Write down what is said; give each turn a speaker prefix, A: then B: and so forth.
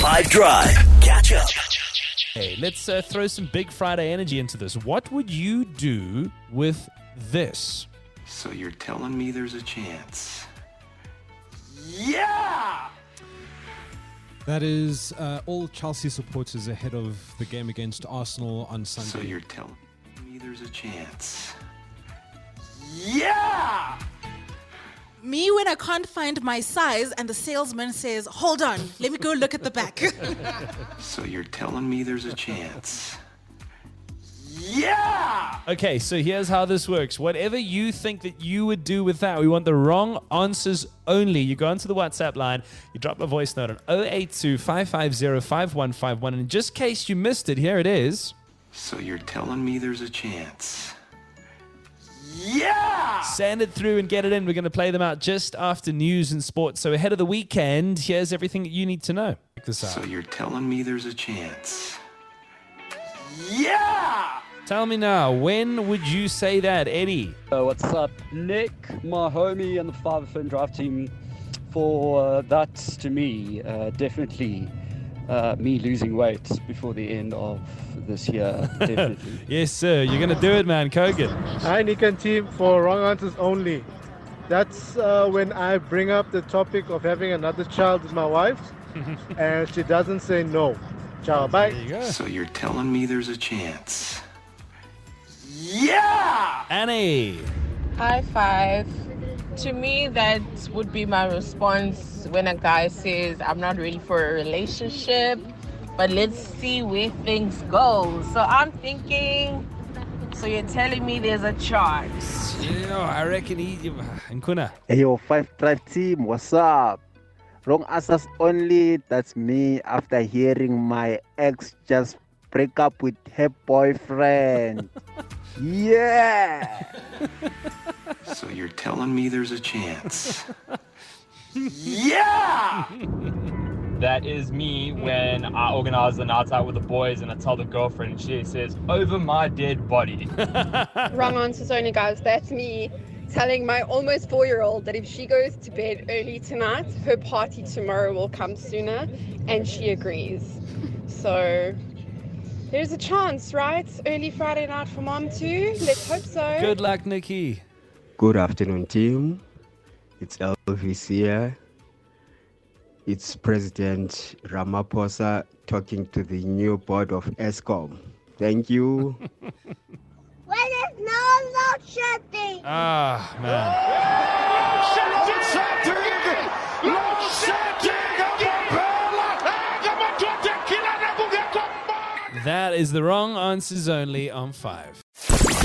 A: 5 Drive. Catch up.
B: Hey, let's uh, throw some big Friday energy into this. What would you do with this?
C: So you're telling me there's a chance? Yeah!
D: That is uh, all Chelsea supporters ahead of the game against Arsenal on Sunday.
C: So you're telling me there's a chance? Yeah!
E: Me when I can't find my size and the salesman says, Hold on, let me go look at the back.
C: So you're telling me there's a chance? Yeah!
B: Okay, so here's how this works. Whatever you think that you would do with that, we want the wrong answers only. You go onto the WhatsApp line, you drop a voice note on 082 550 5151. And in just case you missed it, here it is.
C: So you're telling me there's a chance? Yeah!
B: Send it through and get it in. We're going to play them out just after news and sports. So ahead of the weekend, here's everything that you need to know. Check this out.
C: So you're telling me there's a chance? Yeah!
B: Tell me now, when would you say that, Eddie?
F: Uh, what's up, Nick, my homie, and the 5FM Drive team? For uh, that, to me, uh, definitely uh, me losing weight before the end of this year. Definitely.
B: Yes, sir. You're going to do it, man. Kogan.
G: Hi, Nick and team, for wrong answers only. That's uh, when I bring up the topic of having another child with my wife, and she doesn't say no. Ciao, bye.
B: There you go.
C: So you're telling me there's a chance? Yeah!
B: Annie.
H: High five. To me, that would be my response when a guy says, I'm not ready for a relationship, but let's see where things go. So I'm thinking, so you're telling me there's a chance.
B: Yeah, I reckon he. Nkuna.
I: Hey, yo, Five Drive team, what's up? Wrong answers only. That's me after hearing my ex just break up with her boyfriend. yeah!
C: So you're telling me there's a chance? yeah!
J: That is me when I organize the night out with the boys and I tell the girlfriend, and she says, over my dead body.
K: Wrong answers only, guys. That's me telling my almost four year old that if she goes to bed early tonight, her party tomorrow will come sooner, and she agrees. So there's a chance, right? Early Friday night for mom, too. Let's hope so.
B: Good luck, Nikki.
L: Good afternoon, team. It's Elvis here. It's President Ramaphosa talking to the new board of Eskom. Thank you.
M: When there's no load shedding.
B: Ah, man. That is the wrong answers only on five.